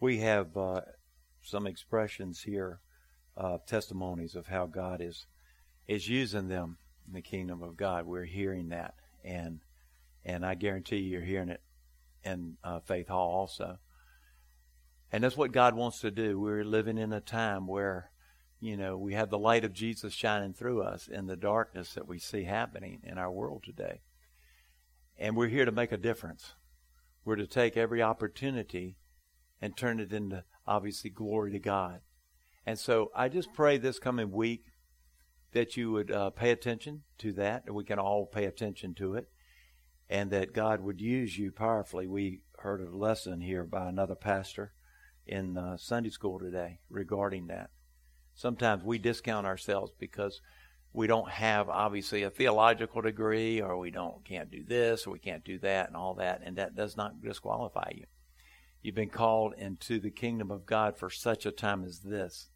we have uh, some expressions here, uh, testimonies of how God is is using them in the kingdom of God. We're hearing that, and and I guarantee you, you're hearing it in uh, Faith Hall also. And that's what God wants to do. We're living in a time where, you know, we have the light of Jesus shining through us in the darkness that we see happening in our world today. And we're here to make a difference. We're to take every opportunity and turn it into obviously glory to God. And so I just pray this coming week that you would uh, pay attention to that, and we can all pay attention to it, and that God would use you powerfully. We heard a lesson here by another pastor in uh, Sunday school today regarding that. Sometimes we discount ourselves because we don't have obviously a theological degree or we don't can't do this or we can't do that and all that and that does not disqualify you. You've been called into the kingdom of God for such a time as this.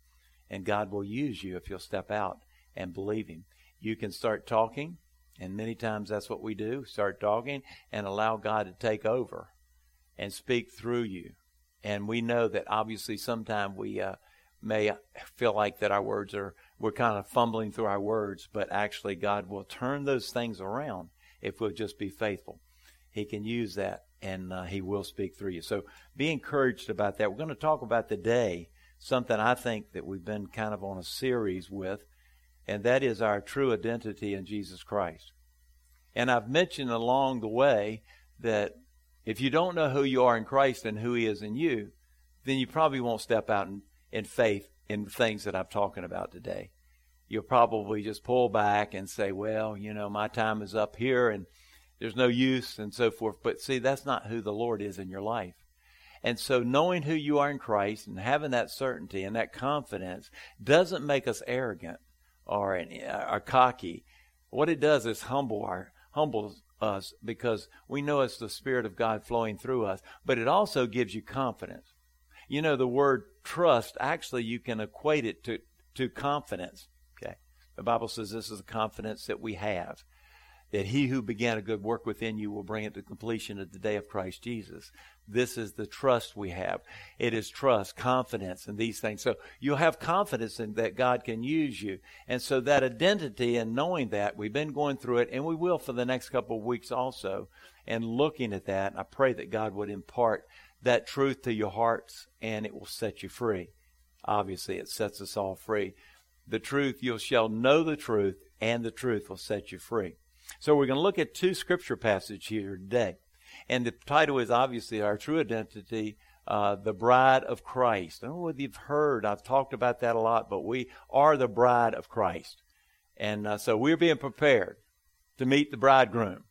And God will use you if you'll step out and believe Him. You can start talking, and many times that's what we do start talking and allow God to take over and speak through you. And we know that obviously sometimes we uh, may feel like that our words are, we're kind of fumbling through our words, but actually God will turn those things around if we'll just be faithful. He can use that and uh, He will speak through you. So be encouraged about that. We're going to talk about the day, something I think that we've been kind of on a series with, and that is our true identity in Jesus Christ. And I've mentioned along the way that if you don't know who you are in Christ and who He is in you, then you probably won't step out in, in faith in things that I'm talking about today. You'll probably just pull back and say, well, you know, my time is up here and there's no use and so forth. But see, that's not who the Lord is in your life. And so knowing who you are in Christ and having that certainty and that confidence doesn't make us arrogant or, uh, or cocky. What it does is humble our, humbles us because we know it's the Spirit of God flowing through us, but it also gives you confidence. You know, the word trust, actually, you can equate it to, to confidence. Okay. The Bible says this is the confidence that we have that he who began a good work within you will bring it to completion at the day of Christ Jesus. This is the trust we have. It is trust, confidence in these things. So you'll have confidence in that God can use you. And so that identity and knowing that, we've been going through it and we will for the next couple of weeks also and looking at that. I pray that God would impart that truth to your hearts and it will set you free. Obviously, it sets us all free. The truth, you shall know the truth and the truth will set you free. So we're going to look at two scripture passages here today. And the title is obviously Our True Identity, uh, the Bride of Christ. I don't know whether you've heard, I've talked about that a lot, but we are the bride of Christ. And uh, so we're being prepared to meet the bridegroom.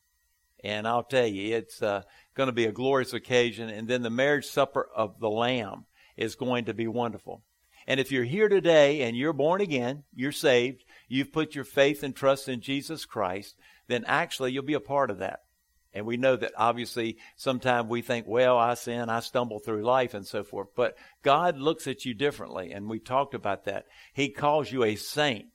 And I'll tell you, it's uh, going to be a glorious occasion. And then the marriage supper of the Lamb is going to be wonderful. And if you're here today and you're born again, you're saved, you've put your faith and trust in Jesus Christ, then actually you'll be a part of that. And we know that obviously sometimes we think, well, I sin, I stumble through life and so forth. But God looks at you differently. And we talked about that. He calls you a saint.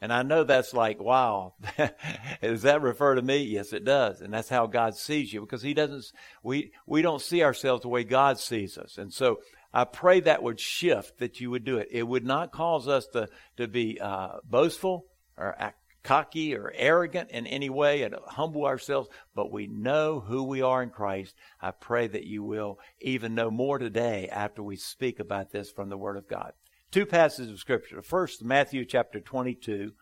And I know that's like, wow, does that refer to me? Yes, it does. And that's how God sees you because he doesn't, we, we don't see ourselves the way God sees us. And so I pray that would shift, that you would do it. It would not cause us to, to be uh, boastful or act cocky or arrogant in any way and humble ourselves, but we know who we are in Christ. I pray that you will even know more today after we speak about this from the Word of God. Two passages of Scripture. First, Matthew chapter 22,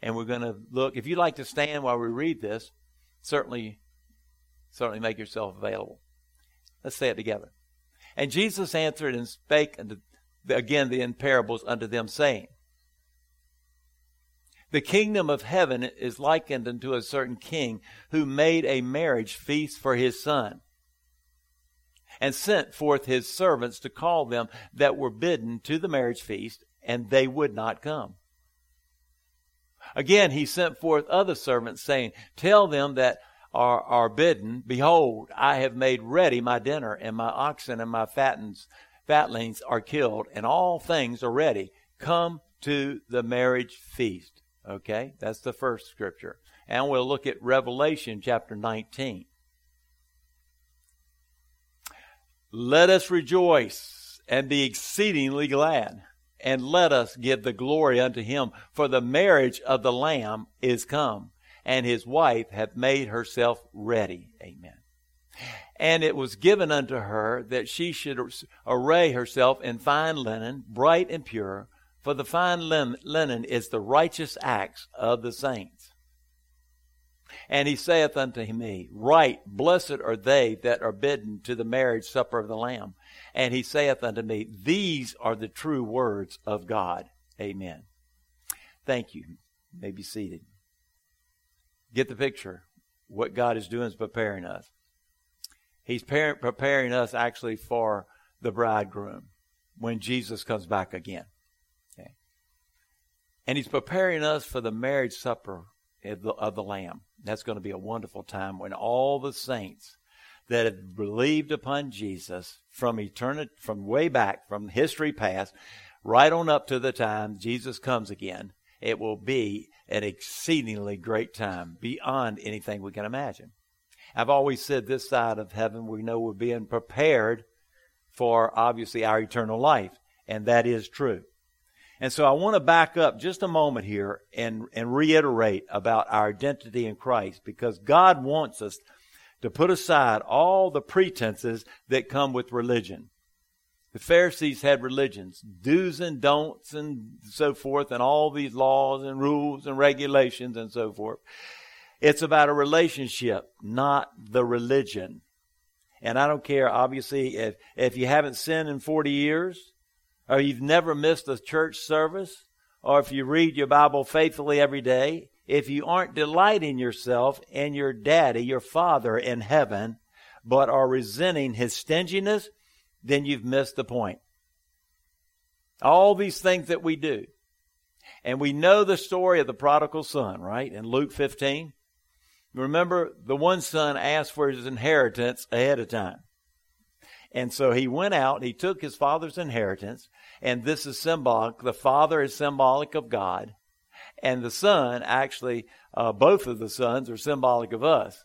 and we're going to look. If you'd like to stand while we read this, certainly, certainly make yourself available. Let's say it together. And Jesus answered and spake unto, again the in parables unto them, saying, the kingdom of heaven is likened unto a certain king who made a marriage feast for his son and sent forth his servants to call them that were bidden to the marriage feast, and they would not come. Again, he sent forth other servants, saying, Tell them that are, are bidden, Behold, I have made ready my dinner, and my oxen and my fattens, fatlings are killed, and all things are ready. Come to the marriage feast. Okay, that's the first scripture. And we'll look at Revelation chapter 19. Let us rejoice and be exceedingly glad. And let us give the glory unto him, for the marriage of the Lamb is come, and his wife hath made herself ready. Amen. And it was given unto her that she should array herself in fine linen, bright and pure, for the fine linen is the righteous acts of the saints. And he saith unto me, Right, blessed are they that are bidden to the marriage supper of the Lamb. And he saith unto me, These are the true words of God. Amen. Thank you. you may be seated. Get the picture. What God is doing is preparing us. He's preparing us actually for the bridegroom when Jesus comes back again. And he's preparing us for the marriage supper of the, of the Lamb. That's going to be a wonderful time when all the saints that have believed upon Jesus from eternity, from way back, from history past, right on up to the time Jesus comes again, it will be an exceedingly great time beyond anything we can imagine. I've always said this side of heaven, we know we're being prepared for obviously our eternal life, and that is true. And so I want to back up just a moment here and, and reiterate about our identity in Christ because God wants us to put aside all the pretenses that come with religion. The Pharisees had religions, do's and don'ts and so forth, and all these laws and rules and regulations and so forth. It's about a relationship, not the religion. And I don't care, obviously, if, if you haven't sinned in 40 years, or you've never missed a church service, or if you read your Bible faithfully every day, if you aren't delighting yourself in your daddy, your father in heaven, but are resenting his stinginess, then you've missed the point. All these things that we do. And we know the story of the prodigal son, right? In Luke 15. Remember, the one son asked for his inheritance ahead of time. And so he went out, he took his father's inheritance, and this is symbolic. The Father is symbolic of God, and the Son, actually, uh, both of the sons are symbolic of us.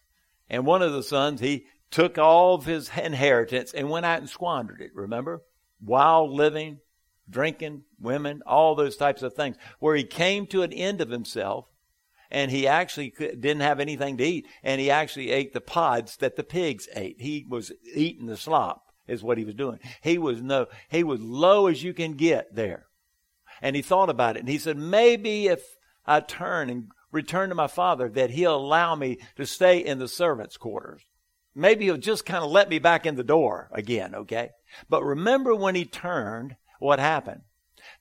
And one of the sons, he took all of his inheritance and went out and squandered it, remember? Wild living, drinking, women, all those types of things, where he came to an end of himself and he actually didn't have anything to eat and he actually ate the pods that the pigs ate. He was eating the slop is what he was doing. He was no, he was low as you can get there. And he thought about it and he said, maybe if I turn and return to my father, that he'll allow me to stay in the servants' quarters. Maybe he'll just kind of let me back in the door again, okay? But remember when he turned, what happened?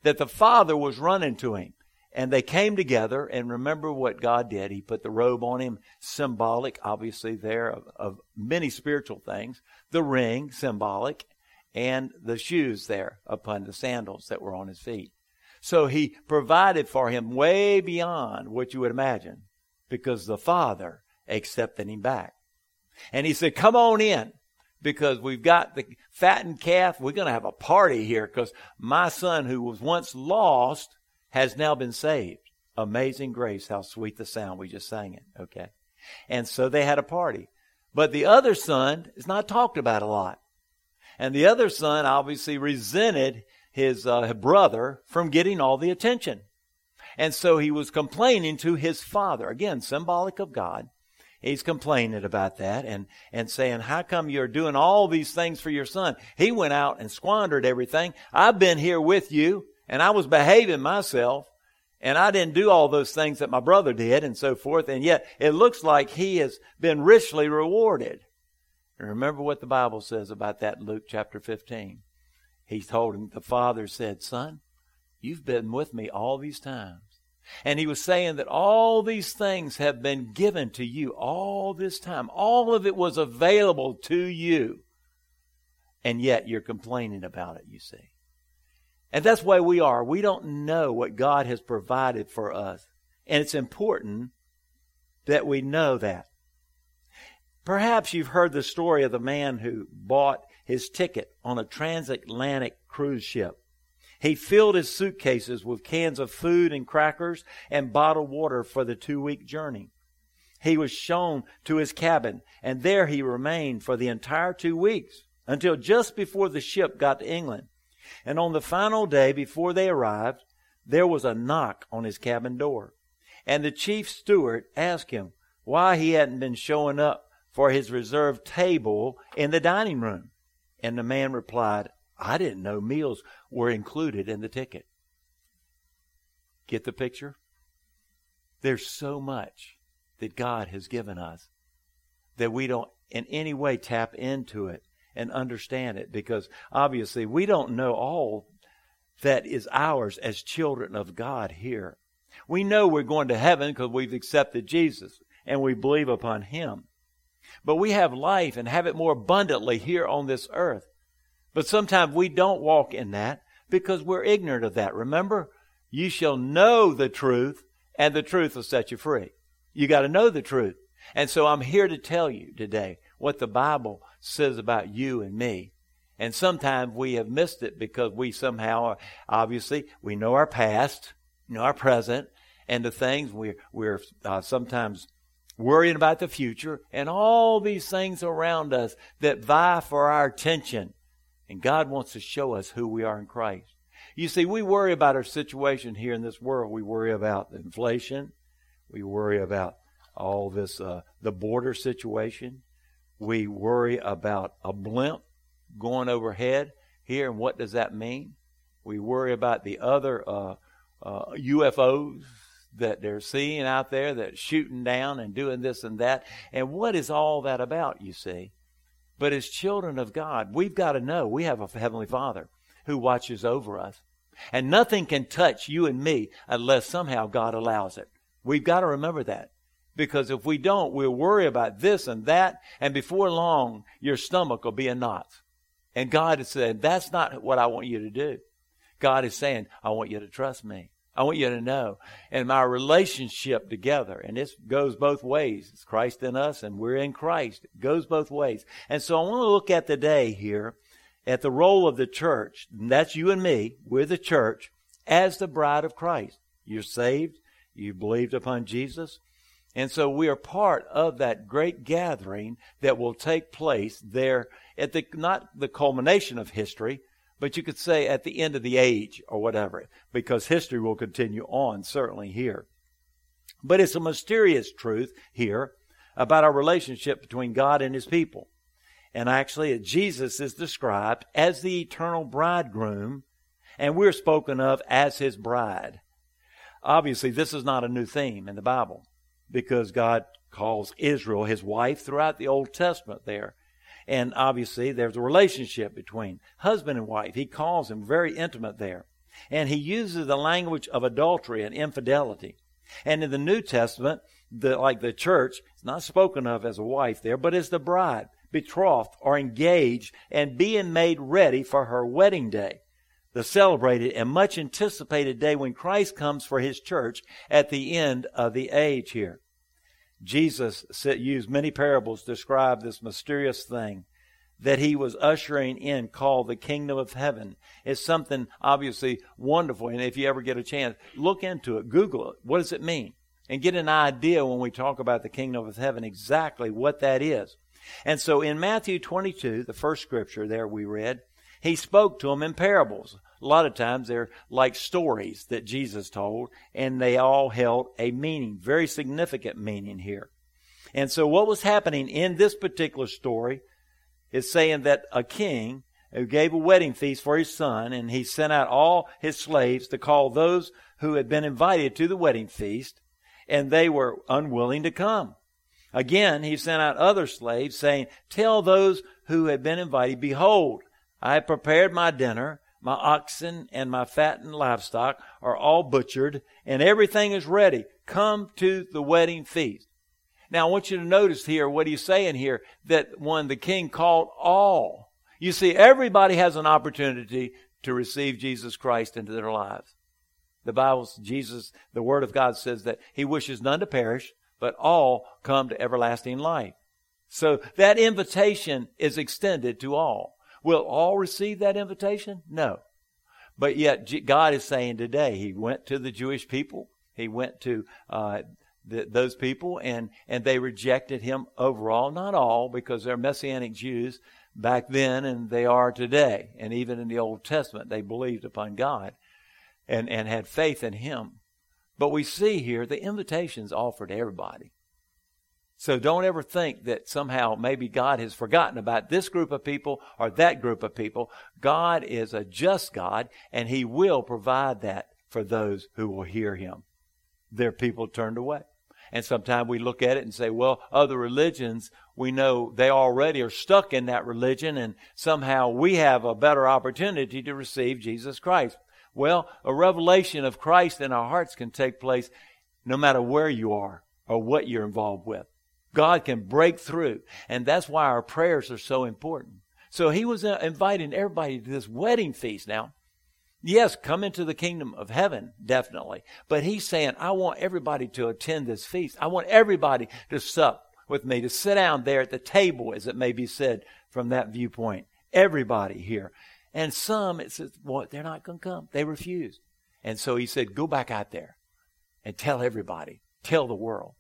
That the father was running to him. And they came together, and remember what God did. He put the robe on him, symbolic, obviously, there of, of many spiritual things. The ring, symbolic, and the shoes there upon the sandals that were on his feet. So he provided for him way beyond what you would imagine because the Father accepted him back. And he said, Come on in because we've got the fattened calf. We're going to have a party here because my son, who was once lost, has now been saved. Amazing grace, how sweet the sound. We just sang it, okay? And so they had a party. But the other son is not talked about a lot. And the other son obviously resented his uh, brother from getting all the attention. And so he was complaining to his father. Again, symbolic of God. He's complaining about that and, and saying, how come you're doing all these things for your son? He went out and squandered everything. I've been here with you and I was behaving myself and I didn't do all those things that my brother did and so forth. And yet it looks like he has been richly rewarded. And remember what the Bible says about that Luke chapter 15. He told him, the father said, son, you've been with me all these times. And he was saying that all these things have been given to you all this time. All of it was available to you. And yet you're complaining about it, you see. And that's why we are. We don't know what God has provided for us. And it's important that we know that. Perhaps you've heard the story of the man who bought his ticket on a transatlantic cruise ship. He filled his suitcases with cans of food and crackers and bottled water for the two week journey. He was shown to his cabin, and there he remained for the entire two weeks until just before the ship got to England. And on the final day before they arrived, there was a knock on his cabin door. And the chief steward asked him why he hadn't been showing up for his reserved table in the dining room. And the man replied, I didn't know meals were included in the ticket. Get the picture? There's so much that God has given us that we don't in any way tap into it and understand it because obviously we don't know all that is ours as children of God here. We know we're going to heaven because we've accepted Jesus and we believe upon Him. But we have life and have it more abundantly here on this earth. But sometimes we don't walk in that because we're ignorant of that. Remember, you shall know the truth and the truth will set you free. You got to know the truth. And so I'm here to tell you today what the Bible says about you and me. And sometimes we have missed it because we somehow, obviously, we know our past, know our present, and the things we're, we're uh, sometimes worrying about the future, and all these things around us that vie for our attention. And God wants to show us who we are in Christ. You see, we worry about our situation here in this world. We worry about inflation. We worry about all this, uh, the border situation. We worry about a blimp going overhead here, and what does that mean? We worry about the other uh, uh, UFOs that they're seeing out there that shooting down and doing this and that. And what is all that about, you see? But as children of God, we've got to know we have a Heavenly Father who watches over us. And nothing can touch you and me unless somehow God allows it. We've got to remember that. Because if we don't, we'll worry about this and that, and before long, your stomach will be a knot. And God is saying, that's not what I want you to do. God is saying, I want you to trust me. I want you to know. And my relationship together, and this goes both ways. It's Christ in us and we're in Christ. It goes both ways. And so I want to look at the day here at the role of the church. And that's you and me. We're the church as the bride of Christ. You're saved. You believed upon Jesus. And so we are part of that great gathering that will take place there at the, not the culmination of history, but you could say at the end of the age or whatever, because history will continue on, certainly here. But it's a mysterious truth here about our relationship between God and His people. And actually, Jesus is described as the eternal bridegroom, and we're spoken of as His bride. Obviously, this is not a new theme in the Bible because God calls Israel His wife throughout the Old Testament there. And obviously, there's a relationship between husband and wife. He calls them very intimate there. And he uses the language of adultery and infidelity. And in the New Testament, the, like the church, it's not spoken of as a wife there, but as the bride, betrothed or engaged and being made ready for her wedding day. The celebrated and much anticipated day when Christ comes for his church at the end of the age here. Jesus used many parables to describe this mysterious thing that he was ushering in called the kingdom of heaven. It's something obviously wonderful. And if you ever get a chance, look into it, Google it. What does it mean? And get an idea when we talk about the kingdom of heaven exactly what that is. And so in Matthew 22, the first scripture there we read, he spoke to them in parables. A lot of times they're like stories that Jesus told, and they all held a meaning, very significant meaning here. And so what was happening in this particular story is saying that a king who gave a wedding feast for his son, and he sent out all his slaves to call those who had been invited to the wedding feast, and they were unwilling to come. Again, he sent out other slaves, saying, Tell those who had been invited, Behold, I have prepared my dinner, my oxen and my fattened livestock are all butchered, and everything is ready. Come to the wedding feast. Now, I want you to notice here what he's saying here that when the king called all, you see, everybody has an opportunity to receive Jesus Christ into their lives. The Bible, Jesus, the Word of God says that He wishes none to perish, but all come to everlasting life. So that invitation is extended to all. Will all receive that invitation? No. But yet, God is saying today, He went to the Jewish people, He went to uh, the, those people, and, and they rejected Him overall. Not all, because they're Messianic Jews, back then and they are today. And even in the Old Testament, they believed upon God and, and had faith in Him. But we see here the invitation's offered to everybody. So don't ever think that somehow maybe God has forgotten about this group of people or that group of people. God is a just God and He will provide that for those who will hear Him. There are people turned away. And sometimes we look at it and say, well, other religions, we know they already are stuck in that religion and somehow we have a better opportunity to receive Jesus Christ. Well, a revelation of Christ in our hearts can take place no matter where you are or what you're involved with. God can break through. And that's why our prayers are so important. So he was uh, inviting everybody to this wedding feast now. Yes, come into the kingdom of heaven, definitely. But he's saying, I want everybody to attend this feast. I want everybody to sup with me, to sit down there at the table, as it may be said from that viewpoint. Everybody here. And some, it says, well, they're not going to come. They refuse. And so he said, go back out there and tell everybody, tell the world.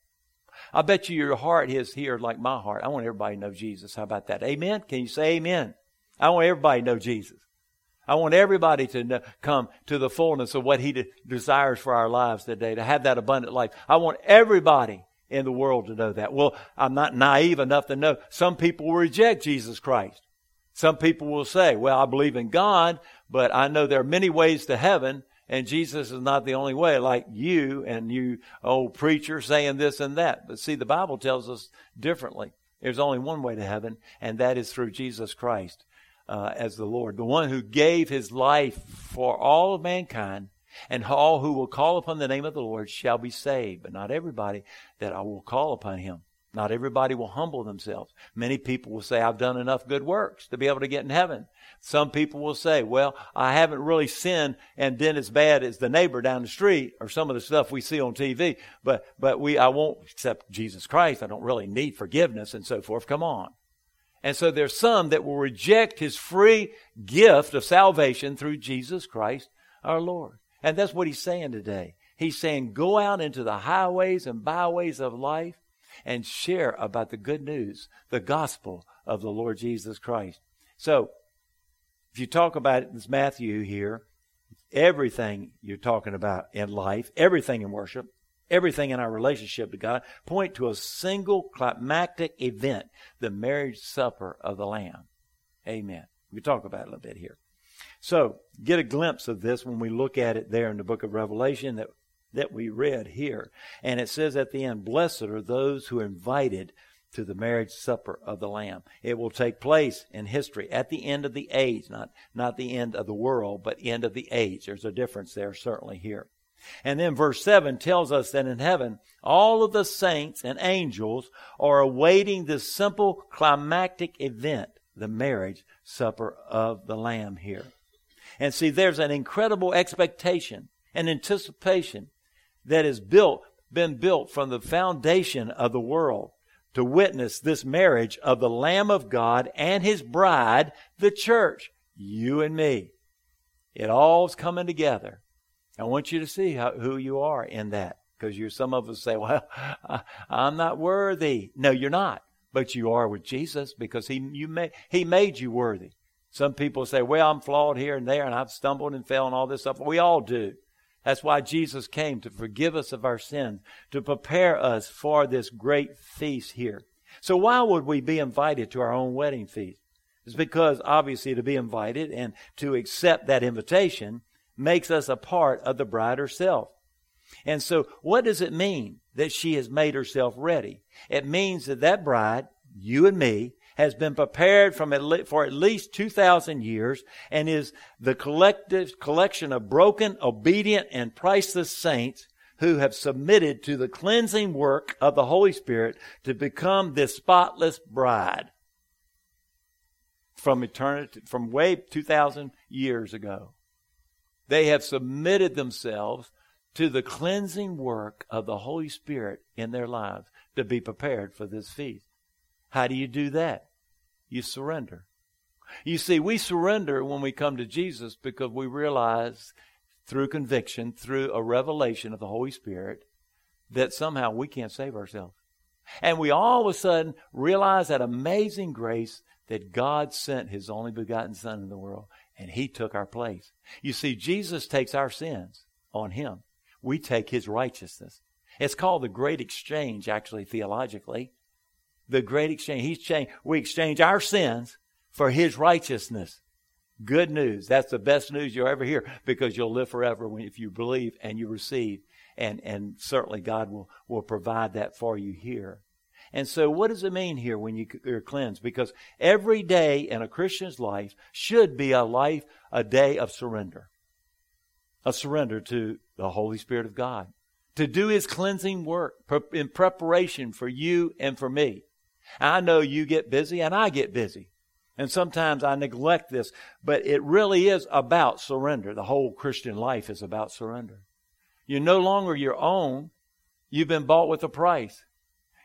I bet you your heart is here like my heart. I want everybody to know Jesus. How about that? Amen? Can you say amen? I want everybody to know Jesus. I want everybody to know, come to the fullness of what He de- desires for our lives today, to have that abundant life. I want everybody in the world to know that. Well, I'm not naive enough to know some people will reject Jesus Christ. Some people will say, well, I believe in God, but I know there are many ways to heaven, and Jesus is not the only way, like you and you, old preacher, saying this and that. But see, the Bible tells us differently. There's only one way to heaven, and that is through Jesus Christ uh, as the Lord, the one who gave his life for all of mankind, and all who will call upon the name of the Lord shall be saved. But not everybody that I will call upon him. Not everybody will humble themselves. Many people will say, I've done enough good works to be able to get in heaven. Some people will say, well, I haven't really sinned and been as bad as the neighbor down the street or some of the stuff we see on TV, but, but we, I won't accept Jesus Christ. I don't really need forgiveness and so forth. Come on. And so there's some that will reject his free gift of salvation through Jesus Christ our Lord. And that's what he's saying today. He's saying, go out into the highways and byways of life and share about the good news, the gospel of the Lord Jesus Christ. So, if you talk about it, this Matthew here, everything you're talking about in life, everything in worship, everything in our relationship to God, point to a single climactic event, the marriage supper of the Lamb. Amen. We talk about it a little bit here. So, get a glimpse of this when we look at it there in the book of Revelation that that we read here. And it says at the end, Blessed are those who are invited to the marriage supper of the Lamb. It will take place in history at the end of the age, not, not the end of the world, but end of the age. There's a difference there, certainly here. And then verse 7 tells us that in heaven, all of the saints and angels are awaiting this simple climactic event, the marriage supper of the Lamb here. And see, there's an incredible expectation and anticipation that is built, been built from the foundation of the world to witness this marriage of the Lamb of God and his bride, the church, you and me. It all's coming together. I want you to see how, who you are in that. Because you some of us say, well, I, I'm not worthy. No, you're not. But you are with Jesus because he, you made, he made you worthy. Some people say, well, I'm flawed here and there and I've stumbled and fell and all this stuff. We all do. That's why Jesus came to forgive us of our sins, to prepare us for this great feast here. So why would we be invited to our own wedding feast? It's because obviously to be invited and to accept that invitation makes us a part of the bride herself. And so what does it mean that she has made herself ready? It means that that bride, you and me, has been prepared from at for at least 2,000 years and is the collective collection of broken, obedient, and priceless saints who have submitted to the cleansing work of the Holy Spirit to become this spotless bride from eternity, from way 2,000 years ago. They have submitted themselves to the cleansing work of the Holy Spirit in their lives to be prepared for this feast. How do you do that? You surrender. You see, we surrender when we come to Jesus because we realize through conviction, through a revelation of the Holy Spirit, that somehow we can't save ourselves. And we all of a sudden realize that amazing grace that God sent his only begotten Son in the world, and he took our place. You see, Jesus takes our sins on him. We take his righteousness. It's called the great exchange, actually, theologically. The great exchange. He's changed. We exchange our sins for his righteousness. Good news. That's the best news you'll ever hear because you'll live forever when, if you believe and you receive. And, and certainly God will, will provide that for you here. And so what does it mean here when you, are cleansed? Because every day in a Christian's life should be a life, a day of surrender. A surrender to the Holy Spirit of God. To do His cleansing work in preparation for you and for me. I know you get busy and I get busy. And sometimes I neglect this, but it really is about surrender. The whole Christian life is about surrender. You're no longer your own. You've been bought with a price.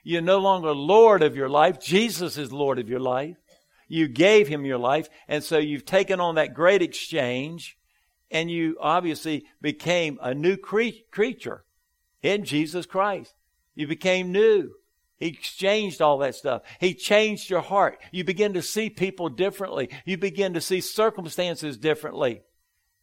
You're no longer Lord of your life. Jesus is Lord of your life. You gave him your life. And so you've taken on that great exchange and you obviously became a new cre- creature in Jesus Christ. You became new. He exchanged all that stuff. He changed your heart. You begin to see people differently. You begin to see circumstances differently.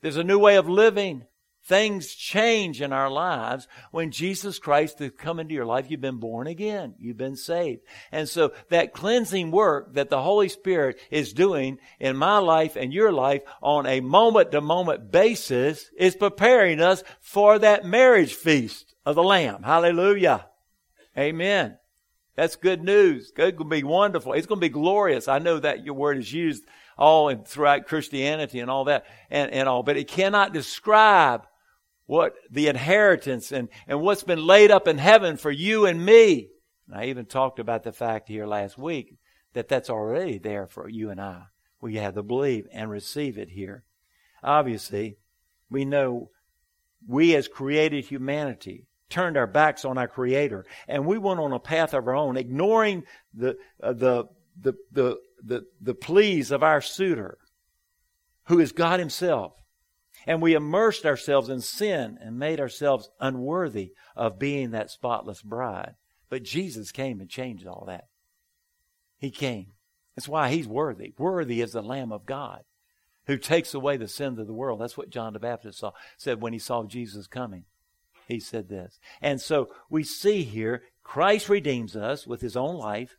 There's a new way of living. Things change in our lives when Jesus Christ has come into your life. You've been born again. You've been saved. And so that cleansing work that the Holy Spirit is doing in my life and your life on a moment to moment basis is preparing us for that marriage feast of the Lamb. Hallelujah. Amen. That's good news. It's going to be wonderful. It's going to be glorious. I know that your word is used all in, throughout Christianity and all that and, and all, but it cannot describe what the inheritance and, and what's been laid up in heaven for you and me. And I even talked about the fact here last week that that's already there for you and I. We have to believe and receive it here. Obviously, we know we as created humanity turned our backs on our creator and we went on a path of our own ignoring the uh, the, the the the the pleas of our suitor who is God himself. And we immersed ourselves in sin and made ourselves unworthy of being that spotless bride. But Jesus came and changed all that. He came. That's why he's worthy. Worthy is the lamb of God who takes away the sins of the world. That's what John the Baptist saw said when he saw Jesus coming he said this. And so we see here Christ redeems us with his own life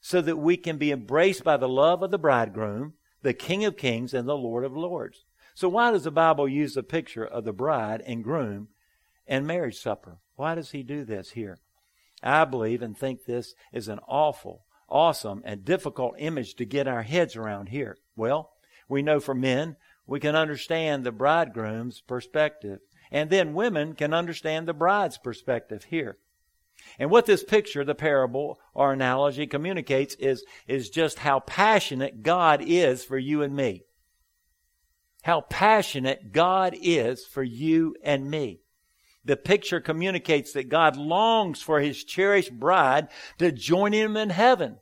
so that we can be embraced by the love of the bridegroom, the King of Kings, and the Lord of Lords. So why does the Bible use the picture of the bride and groom and marriage supper? Why does he do this here? I believe and think this is an awful, awesome, and difficult image to get our heads around here. Well, we know for men, we can understand the bridegroom's perspective. And then women can understand the bride's perspective here. And what this picture, the parable or analogy communicates is, is just how passionate God is for you and me. How passionate God is for you and me. The picture communicates that God longs for his cherished bride to join him in heaven.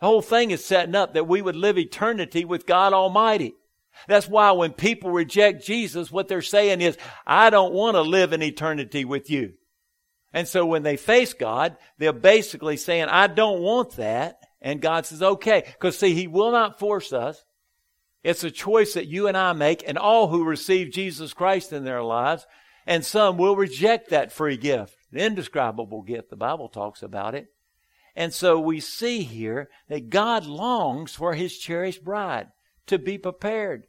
The whole thing is setting up that we would live eternity with God Almighty. That's why when people reject Jesus, what they're saying is, I don't want to live in eternity with you. And so when they face God, they're basically saying, I don't want that. And God says, okay. Because see, He will not force us. It's a choice that you and I make and all who receive Jesus Christ in their lives. And some will reject that free gift, the indescribable gift. The Bible talks about it. And so we see here that God longs for His cherished bride to be prepared,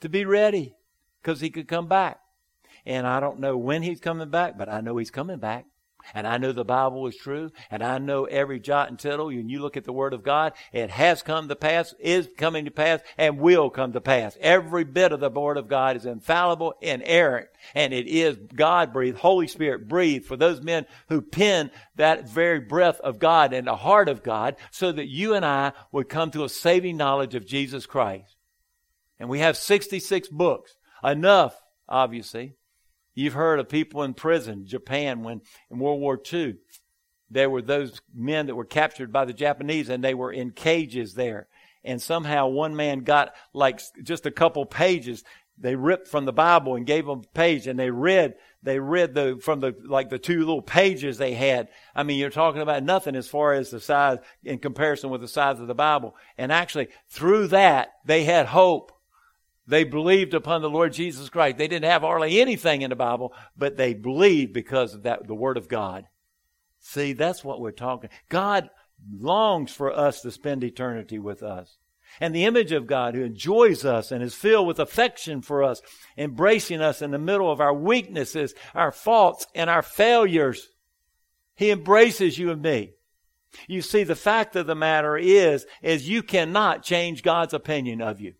to be ready, because he could come back. And I don't know when he's coming back, but I know he's coming back. And I know the Bible is true, and I know every jot and tittle. When you look at the Word of God, it has come to pass, is coming to pass, and will come to pass. Every bit of the Word of God is infallible, inerrant, and it is God breathed, Holy Spirit breathed for those men who pen that very breath of God in the heart of God, so that you and I would come to a saving knowledge of Jesus Christ. And we have 66 books, enough, obviously, You've heard of people in prison, Japan, when in World War II, there were those men that were captured by the Japanese and they were in cages there. And somehow one man got like just a couple pages they ripped from the Bible and gave them a page and they read, they read the, from the, like the two little pages they had. I mean, you're talking about nothing as far as the size in comparison with the size of the Bible. And actually, through that, they had hope. They believed upon the Lord Jesus Christ. They didn't have hardly anything in the Bible, but they believed because of that, the Word of God. See, that's what we're talking. God longs for us to spend eternity with us and the image of God who enjoys us and is filled with affection for us, embracing us in the middle of our weaknesses, our faults, and our failures. He embraces you and me. You see, the fact of the matter is, is you cannot change God's opinion of you.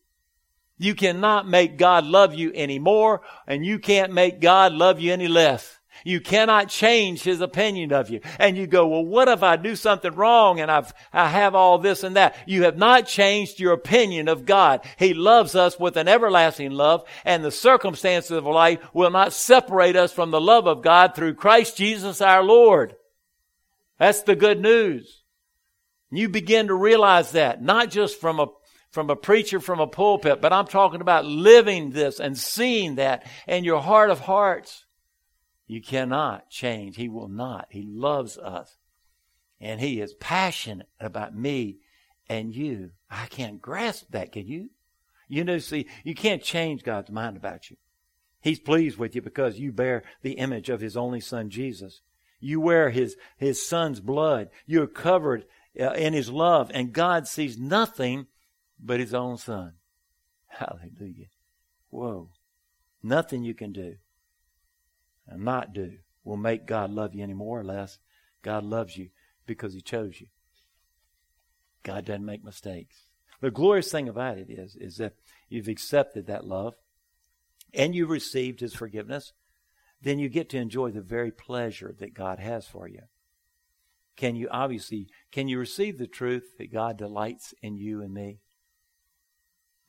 You cannot make God love you any more, and you can't make God love you any less. You cannot change his opinion of you. And you go, well, what if I do something wrong and I've, I have all this and that? You have not changed your opinion of God. He loves us with an everlasting love and the circumstances of life will not separate us from the love of God through Christ Jesus our Lord. That's the good news. You begin to realize that, not just from a from a preacher from a pulpit, but I'm talking about living this and seeing that in your heart of hearts. You cannot change. He will not. He loves us. And He is passionate about me and you. I can't grasp that, can you? You know, see, you can't change God's mind about you. He's pleased with you because you bear the image of His only Son, Jesus. You wear His, His Son's blood. You're covered uh, in His love, and God sees nothing but His own Son. Hallelujah. Whoa. Nothing you can do and not do will make God love you any more or less. God loves you because He chose you. God doesn't make mistakes. The glorious thing about it is, is that you've accepted that love and you've received His forgiveness, then you get to enjoy the very pleasure that God has for you. Can you obviously, can you receive the truth that God delights in you and me?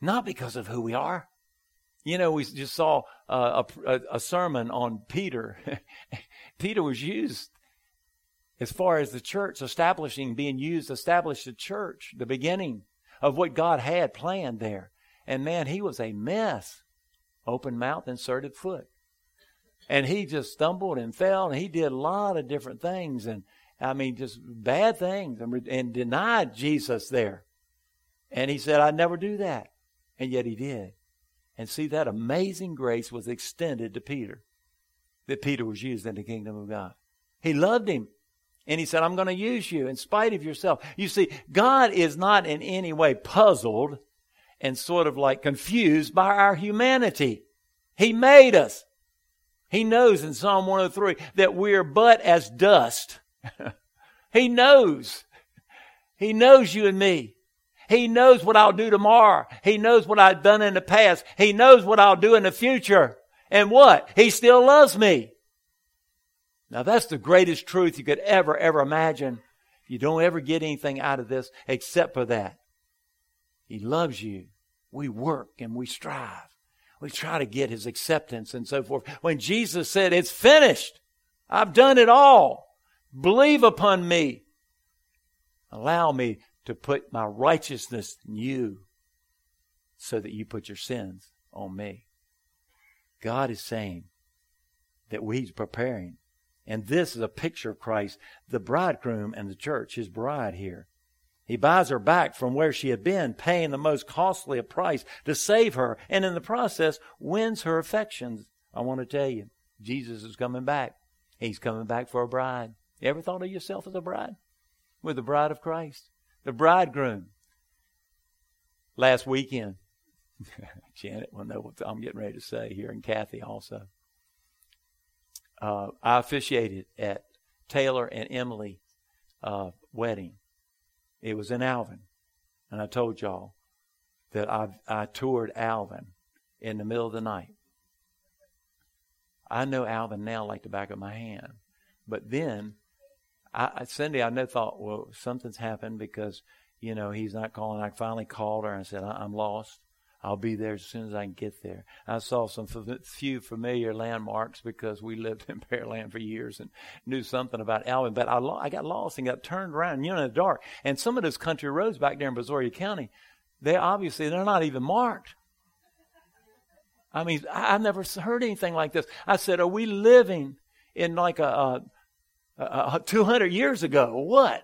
Not because of who we are, you know, we just saw uh, a, a sermon on Peter. Peter was used as far as the church establishing, being used, established the church, the beginning of what God had planned there. And man, he was a mess. Open mouth, inserted foot. And he just stumbled and fell, and he did a lot of different things, and I mean, just bad things, and, and denied Jesus there. And he said, I'd never do that. And yet he did. And see, that amazing grace was extended to Peter, that Peter was used in the kingdom of God. He loved him. And he said, I'm going to use you in spite of yourself. You see, God is not in any way puzzled and sort of like confused by our humanity. He made us. He knows in Psalm 103 that we're but as dust. he knows. He knows you and me. He knows what I'll do tomorrow. He knows what I've done in the past. He knows what I'll do in the future. And what? He still loves me. Now that's the greatest truth you could ever, ever imagine. You don't ever get anything out of this except for that. He loves you. We work and we strive. We try to get his acceptance and so forth. When Jesus said, it's finished. I've done it all. Believe upon me. Allow me to put my righteousness in you so that you put your sins on me. God is saying that He's preparing. And this is a picture of Christ, the bridegroom and the church, His bride here. He buys her back from where she had been, paying the most costly a price to save her, and in the process wins her affections. I want to tell you, Jesus is coming back. He's coming back for a bride. You ever thought of yourself as a bride? We're the bride of Christ the bridegroom. Last weekend, Janet will know what I'm getting ready to say here, and Kathy also. Uh, I officiated at Taylor and Emily uh, wedding. It was in Alvin, and I told y'all that I I toured Alvin in the middle of the night. I know Alvin now like the back of my hand, but then I, Cindy, I know thought, well, something's happened because, you know, he's not calling. I finally called her and said, I'm lost. I'll be there as soon as I can get there. I saw some f- few familiar landmarks because we lived in Pearland for years and knew something about Alvin. But I, lo- I got lost and got turned around, you know, in the dark. And some of those country roads back there in Brazoria County, they obviously they're not even marked. I mean, I've never heard anything like this. I said, Are we living in like a, a, Uh, uh, a 200 years ago? What?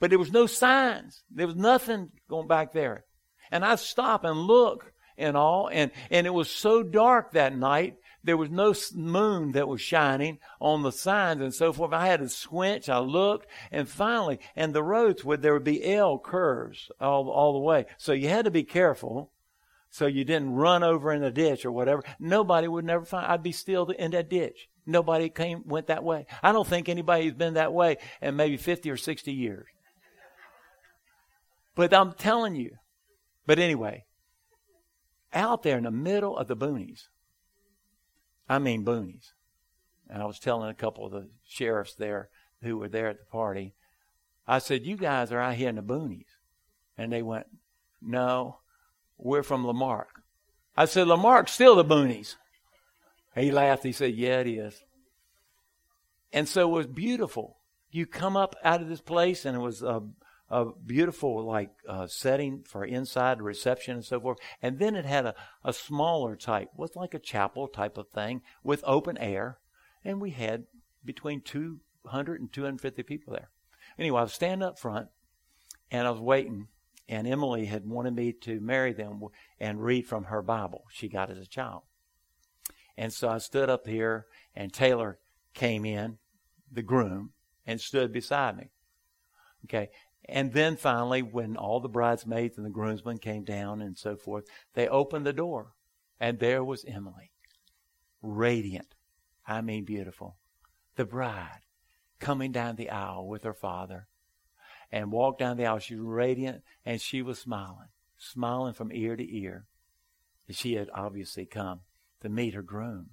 But there was no signs. There was nothing going back there. And I stop and look and all, and, and it was so dark that night. There was no moon that was shining on the signs and so forth. I had to squinch. I looked, and finally, and the roads would there would be L curves all all the way. So you had to be careful so you didn't run over in a ditch or whatever. Nobody would never find. I'd be still in that ditch. Nobody came went that way. I don't think anybody's been that way in maybe fifty or sixty years. But I'm telling you. But anyway, out there in the middle of the boonies. I mean boonies. And I was telling a couple of the sheriffs there who were there at the party. I said, "You guys are out here in the boonies," and they went, "No." We're from La Marque. I said, La Marque's still the boonies. He laughed. He said, Yeah, it is. And so it was beautiful. You come up out of this place, and it was a, a beautiful, like, uh, setting for inside reception and so forth. And then it had a, a smaller type, was like a chapel type of thing with open air. And we had between 200 and 250 people there. Anyway, I was standing up front, and I was waiting and Emily had wanted me to marry them and read from her Bible she got as a child. And so I stood up here, and Taylor came in, the groom, and stood beside me. Okay. And then finally, when all the bridesmaids and the groomsmen came down and so forth, they opened the door, and there was Emily, radiant. I mean, beautiful. The bride coming down the aisle with her father and walked down the aisle. She was radiant and she was smiling, smiling from ear to ear. She had obviously come meet her groom.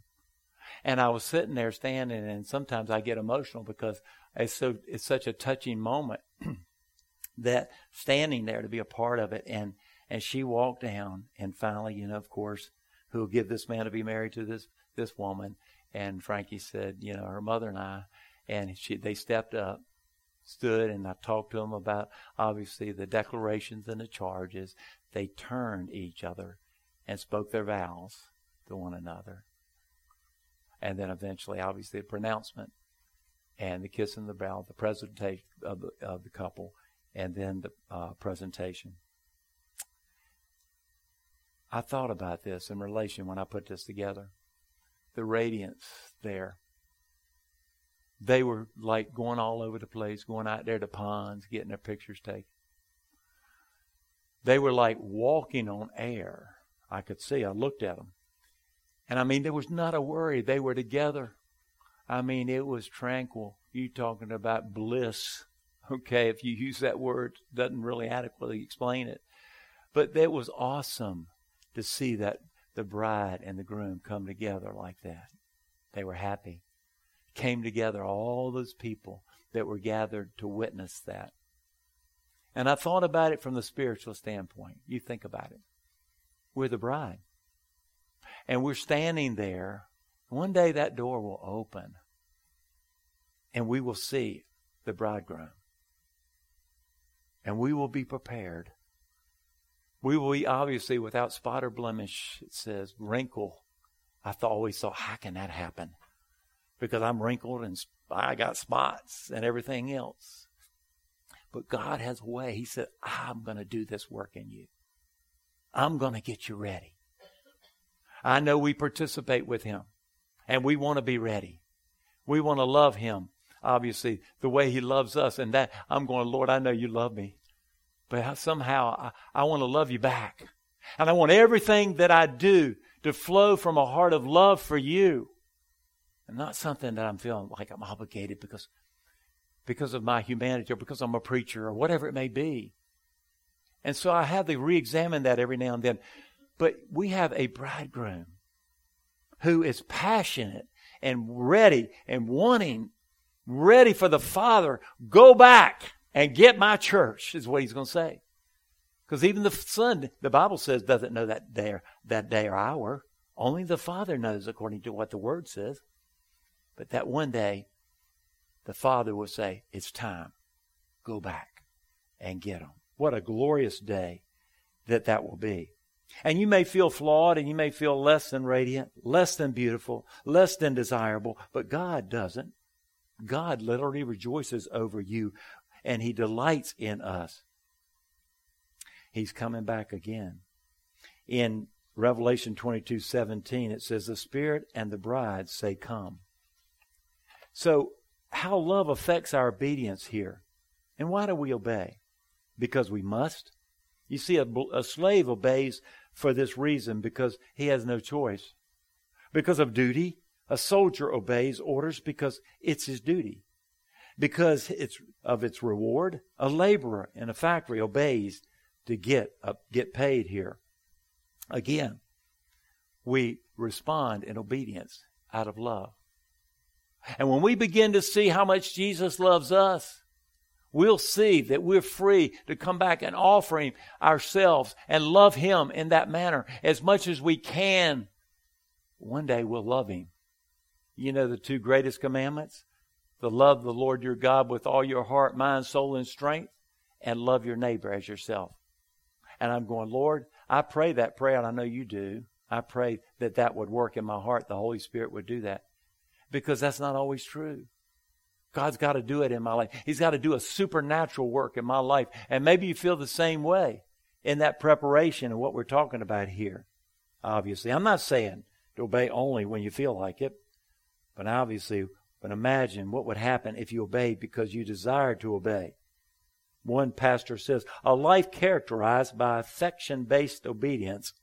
And I was sitting there standing, and sometimes I get emotional because it's so it's such a touching moment that standing there to be a part of it. And and she walked down, and finally, you know, of course, who will give this man to be married to this this woman? And Frankie said, you know, her mother and I, and she they stepped up, stood and I talked to them about obviously the declarations and the charges. They turned each other and spoke their vows to one another. And then eventually, obviously, the pronouncement and the kiss in the brow, the presentation of the, of the couple, and then the uh, presentation. I thought about this in relation when I put this together. The radiance there they were like going all over the place, going out there to ponds, getting their pictures taken. They were like walking on air. I could see. I looked at them. And I mean, there was not a worry. They were together. I mean, it was tranquil. You talking about bliss. Okay, if you use that word, doesn't really adequately explain it. But it was awesome to see that the bride and the groom come together like that. They were happy came together, all those people that were gathered to witness that. And I thought about it from the spiritual standpoint. You think about it. We're the bride. And we're standing there. One day that door will open and we will see the bridegroom. And we will be prepared. We will be obviously without spot or blemish, it says, wrinkle. I thought, always thought, how can that happen? because I'm wrinkled and I got spots and everything else. But God has a way. He said, I'm going to do this work in you. I'm going to get you ready. I know we participate with Him and we want to be ready. We want to love Him, obviously, the way He loves us. And that I'm going, Lord, I know you love me, but somehow I, I want to love you back. And I want everything that I do to flow from a heart of love for you and not something that I'm feeling like I'm obligated because because of my humanity or because I'm a preacher or whatever it may be. And so I have to re-examine that every now and then. But we have a bridegroom who is passionate and ready and wanting, ready for the Father, go back and get my church, is what he's going to say. Because even the Son, the Bible says, doesn't know that day, or, that day or hour. Only the Father knows, according to what the Word says. But that one day, the Father will say, It's time. Go back and get them. What a glorious day that that will be. And you may feel flawed and you may feel less than radiant, less than beautiful, less than desirable, but God doesn't. God literally rejoices over you and He delights in us. He's coming back again. In Revelation 22 17, it says, The Spirit and the bride say, Come. So, how love affects our obedience here. And why do we obey? Because we must. You see, a, a slave obeys for this reason because he has no choice. Because of duty, a soldier obeys orders because it's his duty. Because it's of its reward, a laborer in a factory obeys to get get paid here. Again, we respond in obedience out of love. And when we begin to see how much Jesus loves us, we'll see that we're free to come back and offer Him ourselves and love Him in that manner as much as we can. One day we'll love Him. You know the two greatest commandments? To love the Lord your God with all your heart, mind, soul, and strength, and love your neighbor as yourself. And I'm going, Lord, I pray that prayer, and I know you do. I pray that that would work in my heart. The Holy Spirit would do that. Because that's not always true. God's got to do it in my life. He's got to do a supernatural work in my life. And maybe you feel the same way in that preparation of what we're talking about here. Obviously, I'm not saying to obey only when you feel like it, but obviously, but imagine what would happen if you obeyed because you desired to obey. One pastor says, a life characterized by affection based obedience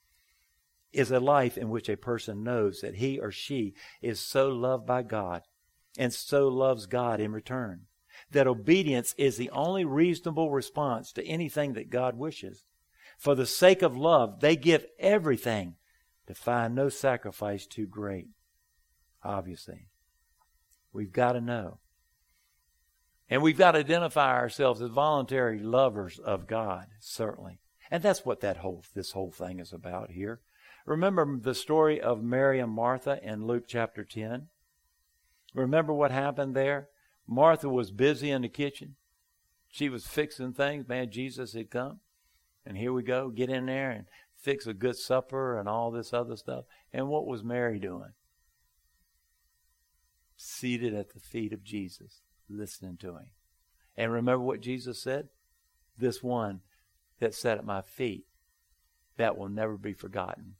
is a life in which a person knows that he or she is so loved by God and so loves God in return. That obedience is the only reasonable response to anything that God wishes. For the sake of love, they give everything to find no sacrifice too great. Obviously, we've got to know and we've got to identify ourselves as voluntary lovers of God, certainly. And that's what that whole this whole thing is about here. Remember the story of Mary and Martha in Luke chapter 10? Remember what happened there? Martha was busy in the kitchen. She was fixing things. Man, Jesus had come. And here we go, get in there and fix a good supper and all this other stuff. And what was Mary doing? Seated at the feet of Jesus listening to him. And remember what Jesus said? This one that sat at my feet, that will never be forgotten.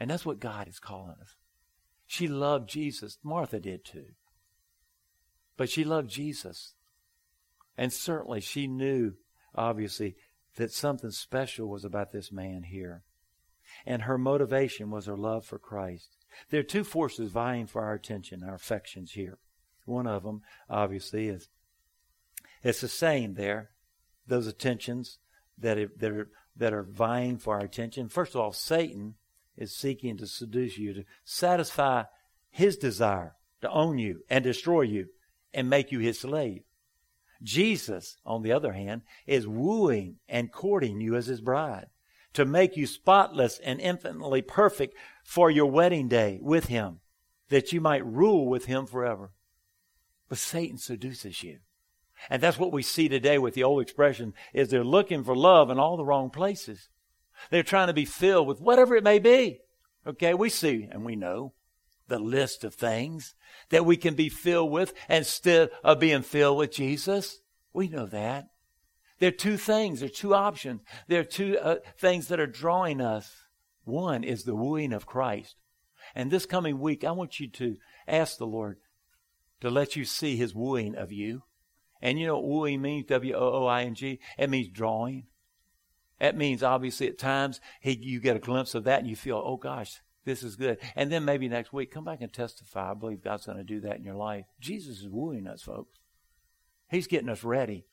And that's what God is calling us. She loved Jesus. Martha did too. But she loved Jesus. And certainly she knew, obviously, that something special was about this man here. And her motivation was her love for Christ. There are two forces vying for our attention, our affections here. One of them, obviously, is it's the same there. Those attentions that are, that are that are vying for our attention. First of all, Satan is seeking to seduce you to satisfy his desire to own you and destroy you and make you his slave. Jesus, on the other hand, is wooing and courting you as his bride to make you spotless and infinitely perfect for your wedding day with him, that you might rule with him forever. But Satan seduces you. And that's what we see today with the old expression is they're looking for love in all the wrong places. They're trying to be filled with whatever it may be. Okay, we see and we know the list of things that we can be filled with instead of being filled with Jesus. We know that. There are two things, there are two options. There are two uh, things that are drawing us. One is the wooing of Christ. And this coming week, I want you to ask the Lord, to let you see his wooing of you. And you know what wooing means? W O O I N G. It means drawing. That means obviously at times he, you get a glimpse of that and you feel, oh gosh, this is good. And then maybe next week, come back and testify. I believe God's going to do that in your life. Jesus is wooing us, folks. He's getting us ready.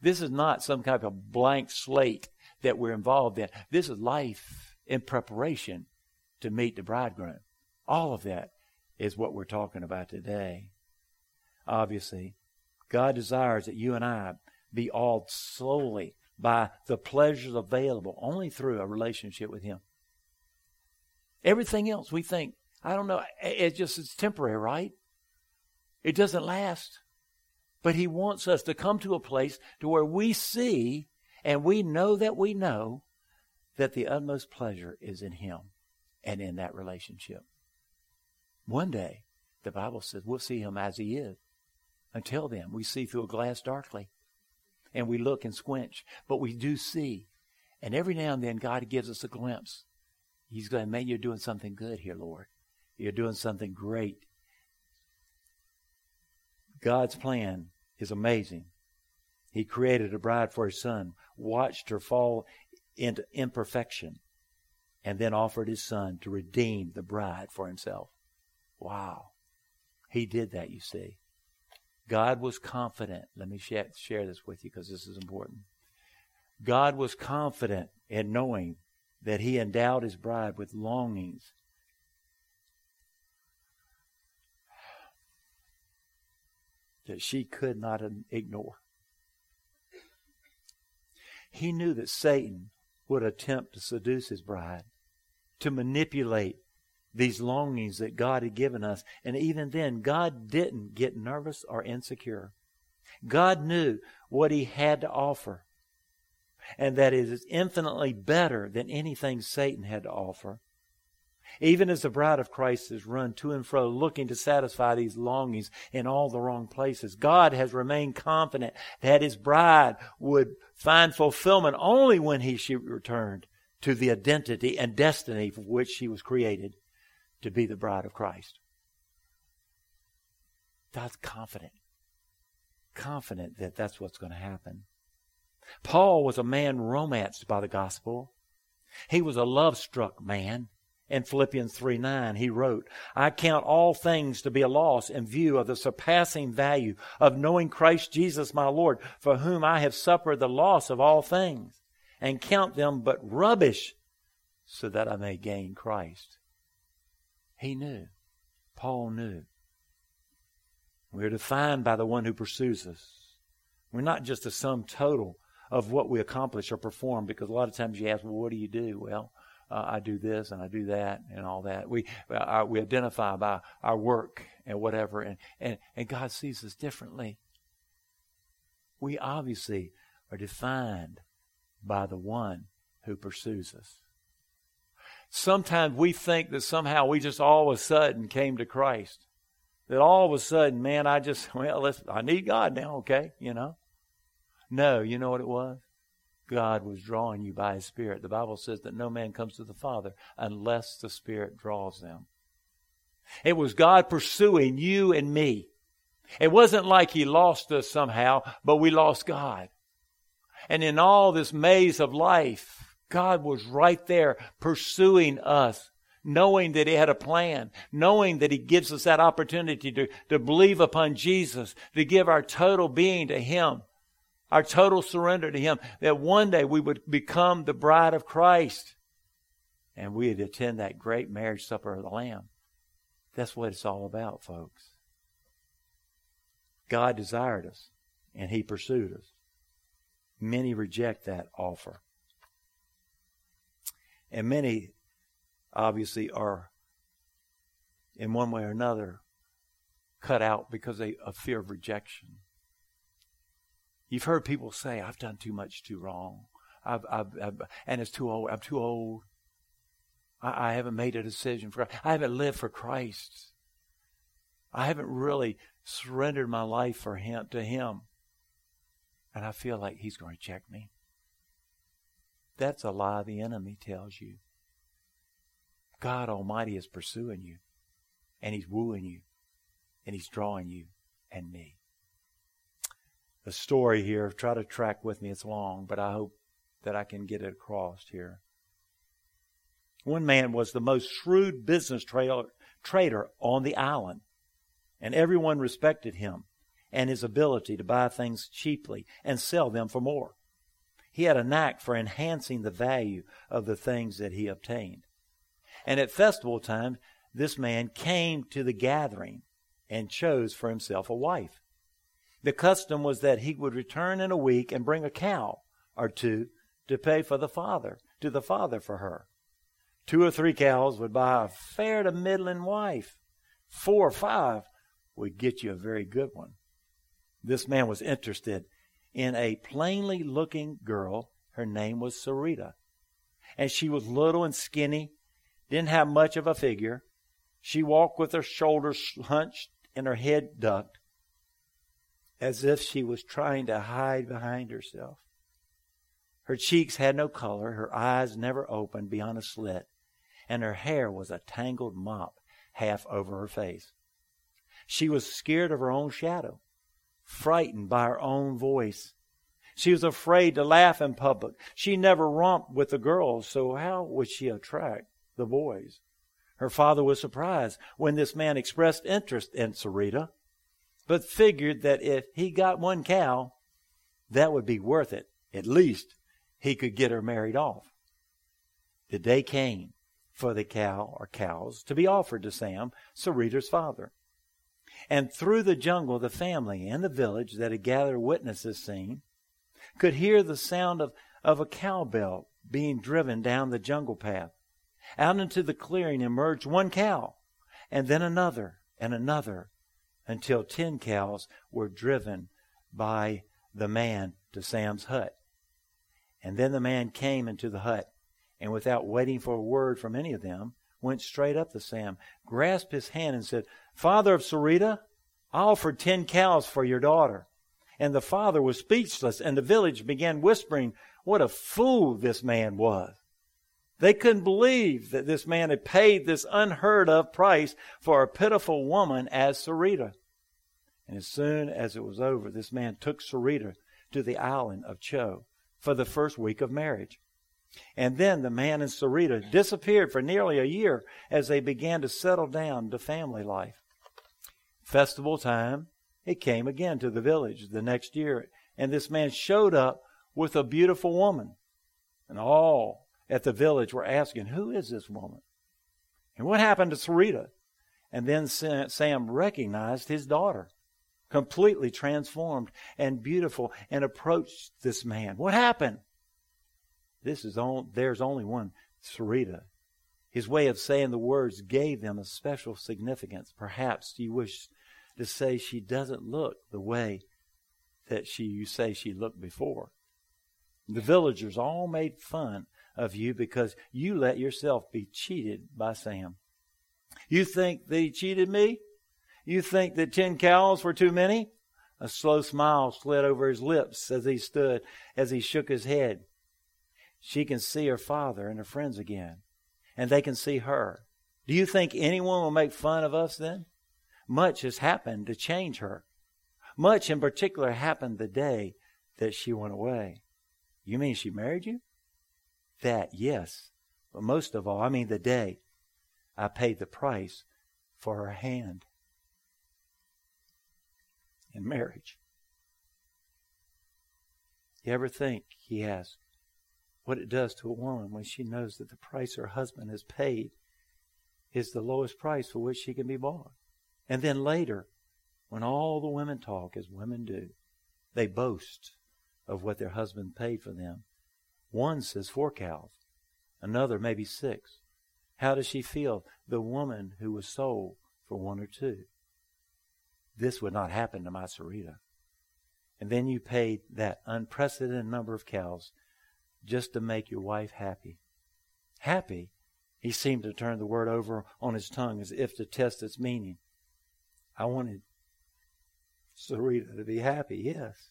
This is not some kind of blank slate that we're involved in. This is life in preparation to meet the bridegroom. All of that is what we're talking about today obviously. God desires that you and I be awed solely by the pleasures available only through a relationship with Him. Everything else we think, I don't know, it's just it's temporary, right? It doesn't last. But He wants us to come to a place to where we see and we know that we know that the utmost pleasure is in Him and in that relationship. One day, the Bible says we'll see Him as He is. Until then, we see through a glass darkly and we look and squinch, but we do see. And every now and then, God gives us a glimpse. He's going, man, you're doing something good here, Lord. You're doing something great. God's plan is amazing. He created a bride for his son, watched her fall into imperfection, and then offered his son to redeem the bride for himself. Wow. He did that, you see. God was confident. Let me share, share this with you because this is important. God was confident in knowing that he endowed his bride with longings that she could not ignore. He knew that Satan would attempt to seduce his bride, to manipulate these longings that God had given us. And even then, God didn't get nervous or insecure. God knew what He had to offer, and that it is infinitely better than anything Satan had to offer. Even as the bride of Christ has run to and fro looking to satisfy these longings in all the wrong places, God has remained confident that His bride would find fulfillment only when He she returned to the identity and destiny for which she was created to be the bride of Christ. God's confident, confident that that's what's going to happen. Paul was a man romanced by the gospel. He was a love struck man. In Philippians 3 9, he wrote, I count all things to be a loss in view of the surpassing value of knowing Christ Jesus my Lord, for whom I have suffered the loss of all things, and count them but rubbish, so that I may gain Christ he knew. Paul knew. We're defined by the one who pursues us. We're not just a sum total of what we accomplish or perform because a lot of times you ask, well, what do you do? Well, uh, I do this and I do that and all that. We, uh, we identify by our work and whatever, and, and, and God sees us differently. We obviously are defined by the one who pursues us sometimes we think that somehow we just all of a sudden came to Christ. That all of a sudden, man, I just, well, let's, I need God now, okay, you know? No, you know what it was? God was drawing you by His Spirit. The Bible says that no man comes to the Father unless the Spirit draws them. It was God pursuing you and me. It wasn't like He lost us somehow, but we lost God. And in all this maze of life, God was right there pursuing us, knowing that He had a plan, knowing that He gives us that opportunity to, to believe upon Jesus, to give our total being to Him, our total surrender to Him, that one day we would become the bride of Christ and we'd attend that great marriage supper of the Lamb. That's what it's all about, folks. God desired us and He pursued us. Many reject that offer. And many, obviously, are in one way or another cut out because they, of fear of rejection. You've heard people say, I've done too much too wrong. I've, I've, I've, and it's too old. I'm too old. I, I haven't made a decision for I haven't lived for Christ. I haven't really surrendered my life for him to him. And I feel like he's going to check me. That's a lie the enemy tells you. God Almighty is pursuing you, and He's wooing you, and He's drawing you and me. The story here, try to track with me, it's long, but I hope that I can get it across here. One man was the most shrewd business tra- trader on the island, and everyone respected him and his ability to buy things cheaply and sell them for more. He had a knack for enhancing the value of the things that he obtained. And at festival time, this man came to the gathering and chose for himself a wife. The custom was that he would return in a week and bring a cow or two to pay for the father, to the father for her. Two or three cows would buy a fair to middling wife. Four or five would get you a very good one. This man was interested in a plainly looking girl. Her name was Sarita. and she was little and skinny, didn't have much of a figure. She walked with her shoulders hunched and her head ducked, as if she was trying to hide behind herself. Her cheeks had no color, her eyes never opened beyond a slit, and her hair was a tangled mop half over her face. She was scared of her own shadow, frightened by her own voice. She was afraid to laugh in public. She never romped with the girls, so how would she attract the boys? Her father was surprised when this man expressed interest in Sarita, but figured that if he got one cow, that would be worth it. At least he could get her married off. The day came for the cow or cows to be offered to Sam, Sarita's father. And through the jungle, the family and the village that had gathered witness this scene could hear the sound of, of a cowbell being driven down the jungle path. Out into the clearing emerged one cow, and then another and another, until ten cows were driven by the man to Sam's hut. And then the man came into the hut, and without waiting for a word from any of them, went straight up to Sam, grasped his hand, and said, Father of Sarita, I offered ten cows for your daughter. And the father was speechless, and the village began whispering what a fool this man was. They couldn't believe that this man had paid this unheard of price for a pitiful woman as Sarita. And as soon as it was over, this man took Sarita to the island of Cho for the first week of marriage. And then the man and Sarita disappeared for nearly a year as they began to settle down to family life. Festival time, it came again to the village the next year, and this man showed up with a beautiful woman. And all at the village were asking, Who is this woman? And what happened to Sarita? And then Sam recognized his daughter completely transformed and beautiful, and approached this man. What happened? This is on, there's only one, Sarita. His way of saying the words gave them a special significance. Perhaps you wish to say she doesn't look the way that she you say she looked before. The villagers all made fun of you because you let yourself be cheated by Sam. You think that he cheated me? You think that ten cows were too many? A slow smile slid over his lips as he stood, as he shook his head. She can see her father and her friends again, and they can see her. Do you think anyone will make fun of us then? Much has happened to change her. Much in particular happened the day that she went away. You mean she married you? That, yes. But most of all, I mean the day I paid the price for her hand in marriage. You ever think, he asked, what it does to a woman when she knows that the price her husband has paid is the lowest price for which she can be bought? And then later, when all the women talk as women do, they boast of what their husband paid for them. One says four cows, another maybe six. How does she feel? The woman who was sold for one or two this would not happen to my Sarita. And then you paid that unprecedented number of cows just to make your wife happy. Happy? He seemed to turn the word over on his tongue as if to test its meaning. I wanted Sarita to be happy, yes.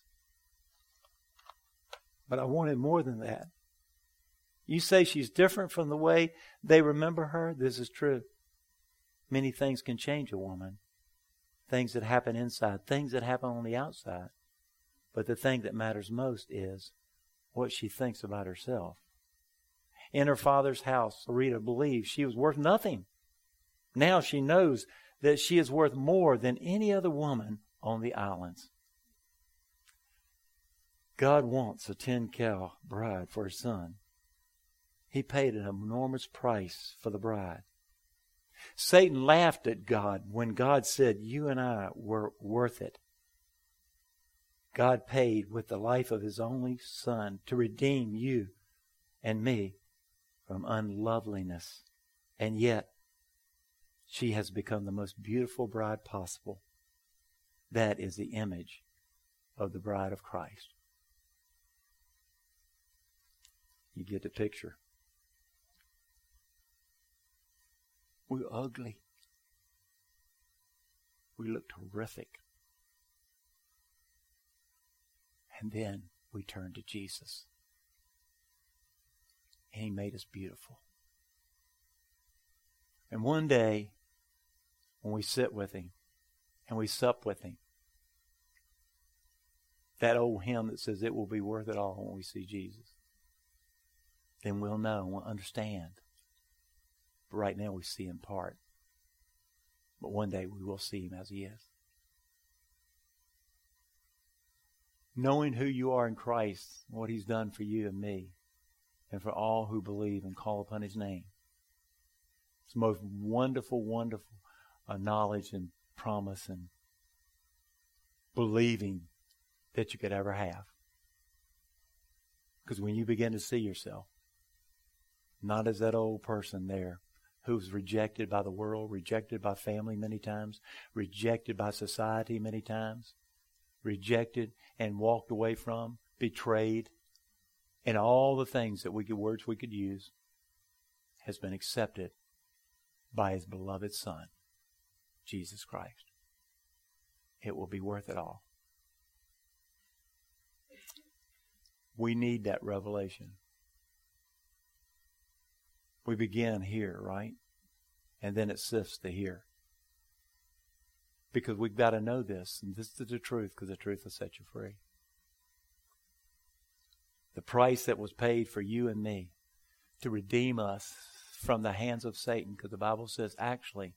But I wanted more than that. You say she's different from the way they remember her? This is true. Many things can change a woman things that happen inside, things that happen on the outside. But the thing that matters most is what she thinks about herself. In her father's house, Sarita believed she was worth nothing. Now she knows that she is worth more than any other woman on the islands. God wants a ten cow bride for his son. He paid an enormous price for the bride. Satan laughed at God when God said, You and I were worth it. God paid with the life of his only Son to redeem you and me from unloveliness. And yet, she has become the most beautiful bride possible. That is the image of the bride of Christ. You get the picture. We were ugly. We looked horrific. And then we turned to Jesus. And He made us beautiful. And one day, when we sit with Him and we sup with Him, that old hymn that says it will be worth it all when we see Jesus, then we'll know and we'll understand. But right now we see in part. But one day we will see Him as He is. Knowing who you are in Christ, what He's done for you and me, and for all who believe and call upon His name. It's the most wonderful, wonderful uh, knowledge and promise and believing that you could ever have. Because when you begin to see yourself, not as that old person there who was rejected by the world, rejected by family many times, rejected by society many times, rejected and walked away from, betrayed, and all the things that we could words we could use has been accepted by his beloved son, Jesus Christ. It will be worth it all. We need that revelation. We begin here, right? And then it sifts to here. Because we've got to know this, and this is the truth, because the truth will set you free. The price that was paid for you and me to redeem us from the hands of Satan, because the Bible says actually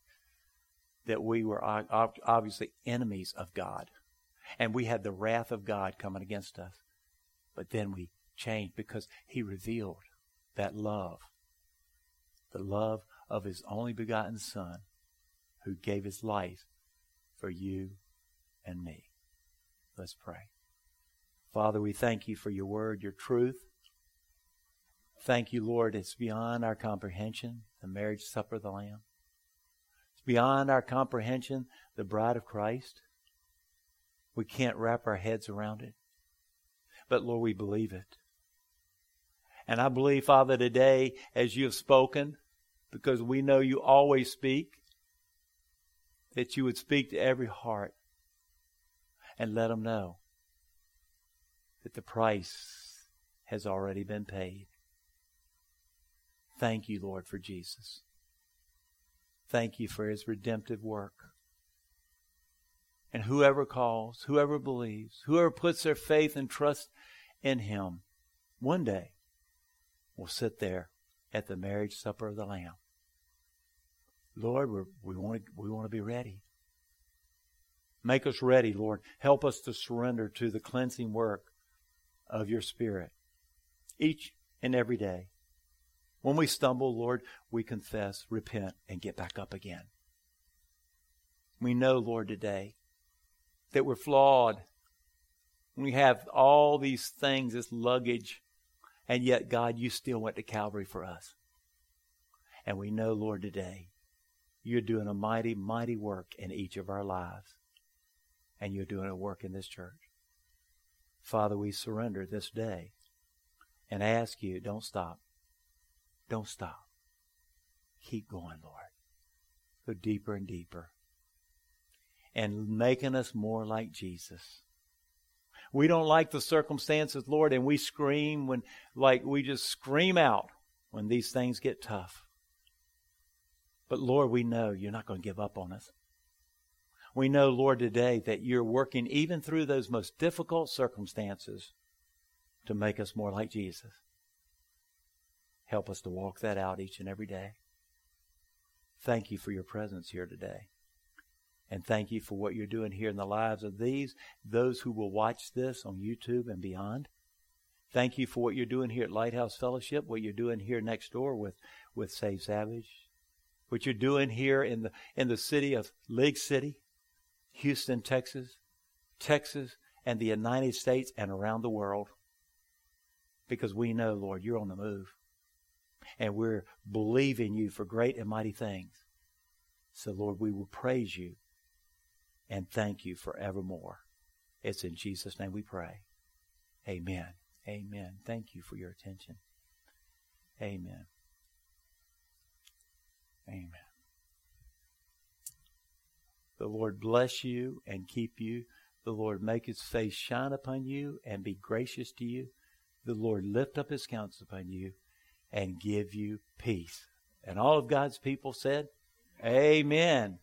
that we were obviously enemies of God. And we had the wrath of God coming against us. But then we changed because He revealed that love, the love of His only begotten Son, who gave His life for you and me. Let's pray. Father, we thank you for your word, your truth. Thank you, Lord. It's beyond our comprehension, the marriage supper of the Lamb. Beyond our comprehension, the bride of Christ. We can't wrap our heads around it. But Lord, we believe it. And I believe, Father, today, as you have spoken, because we know you always speak, that you would speak to every heart and let them know that the price has already been paid. Thank you, Lord, for Jesus. Thank you for his redemptive work. And whoever calls, whoever believes, whoever puts their faith and trust in him, one day will sit there at the marriage supper of the Lamb. Lord, we want to, we want to be ready. Make us ready, Lord. Help us to surrender to the cleansing work of your Spirit each and every day. When we stumble, Lord, we confess, repent, and get back up again. We know, Lord, today that we're flawed. We have all these things, this luggage, and yet, God, you still went to Calvary for us. And we know, Lord, today you're doing a mighty, mighty work in each of our lives. And you're doing a work in this church. Father, we surrender this day and ask you, don't stop. Don't stop. Keep going, Lord. Go deeper and deeper. And making us more like Jesus. We don't like the circumstances, Lord, and we scream when, like, we just scream out when these things get tough. But Lord, we know you're not going to give up on us. We know, Lord, today that you're working even through those most difficult circumstances to make us more like Jesus. Help us to walk that out each and every day. Thank you for your presence here today. And thank you for what you're doing here in the lives of these, those who will watch this on YouTube and beyond. Thank you for what you're doing here at Lighthouse Fellowship, what you're doing here next door with, with Save Savage, what you're doing here in the in the city of League City, Houston, Texas, Texas, and the United States and around the world. Because we know, Lord, you're on the move and we're believing you for great and mighty things. So, Lord, we will praise you and thank you forevermore. It's in Jesus' name we pray. Amen. Amen. Thank you for your attention. Amen. Amen. The Lord bless you and keep you. The Lord make his face shine upon you and be gracious to you. The Lord lift up his countenance upon you and give you peace. And all of God's people said, Amen.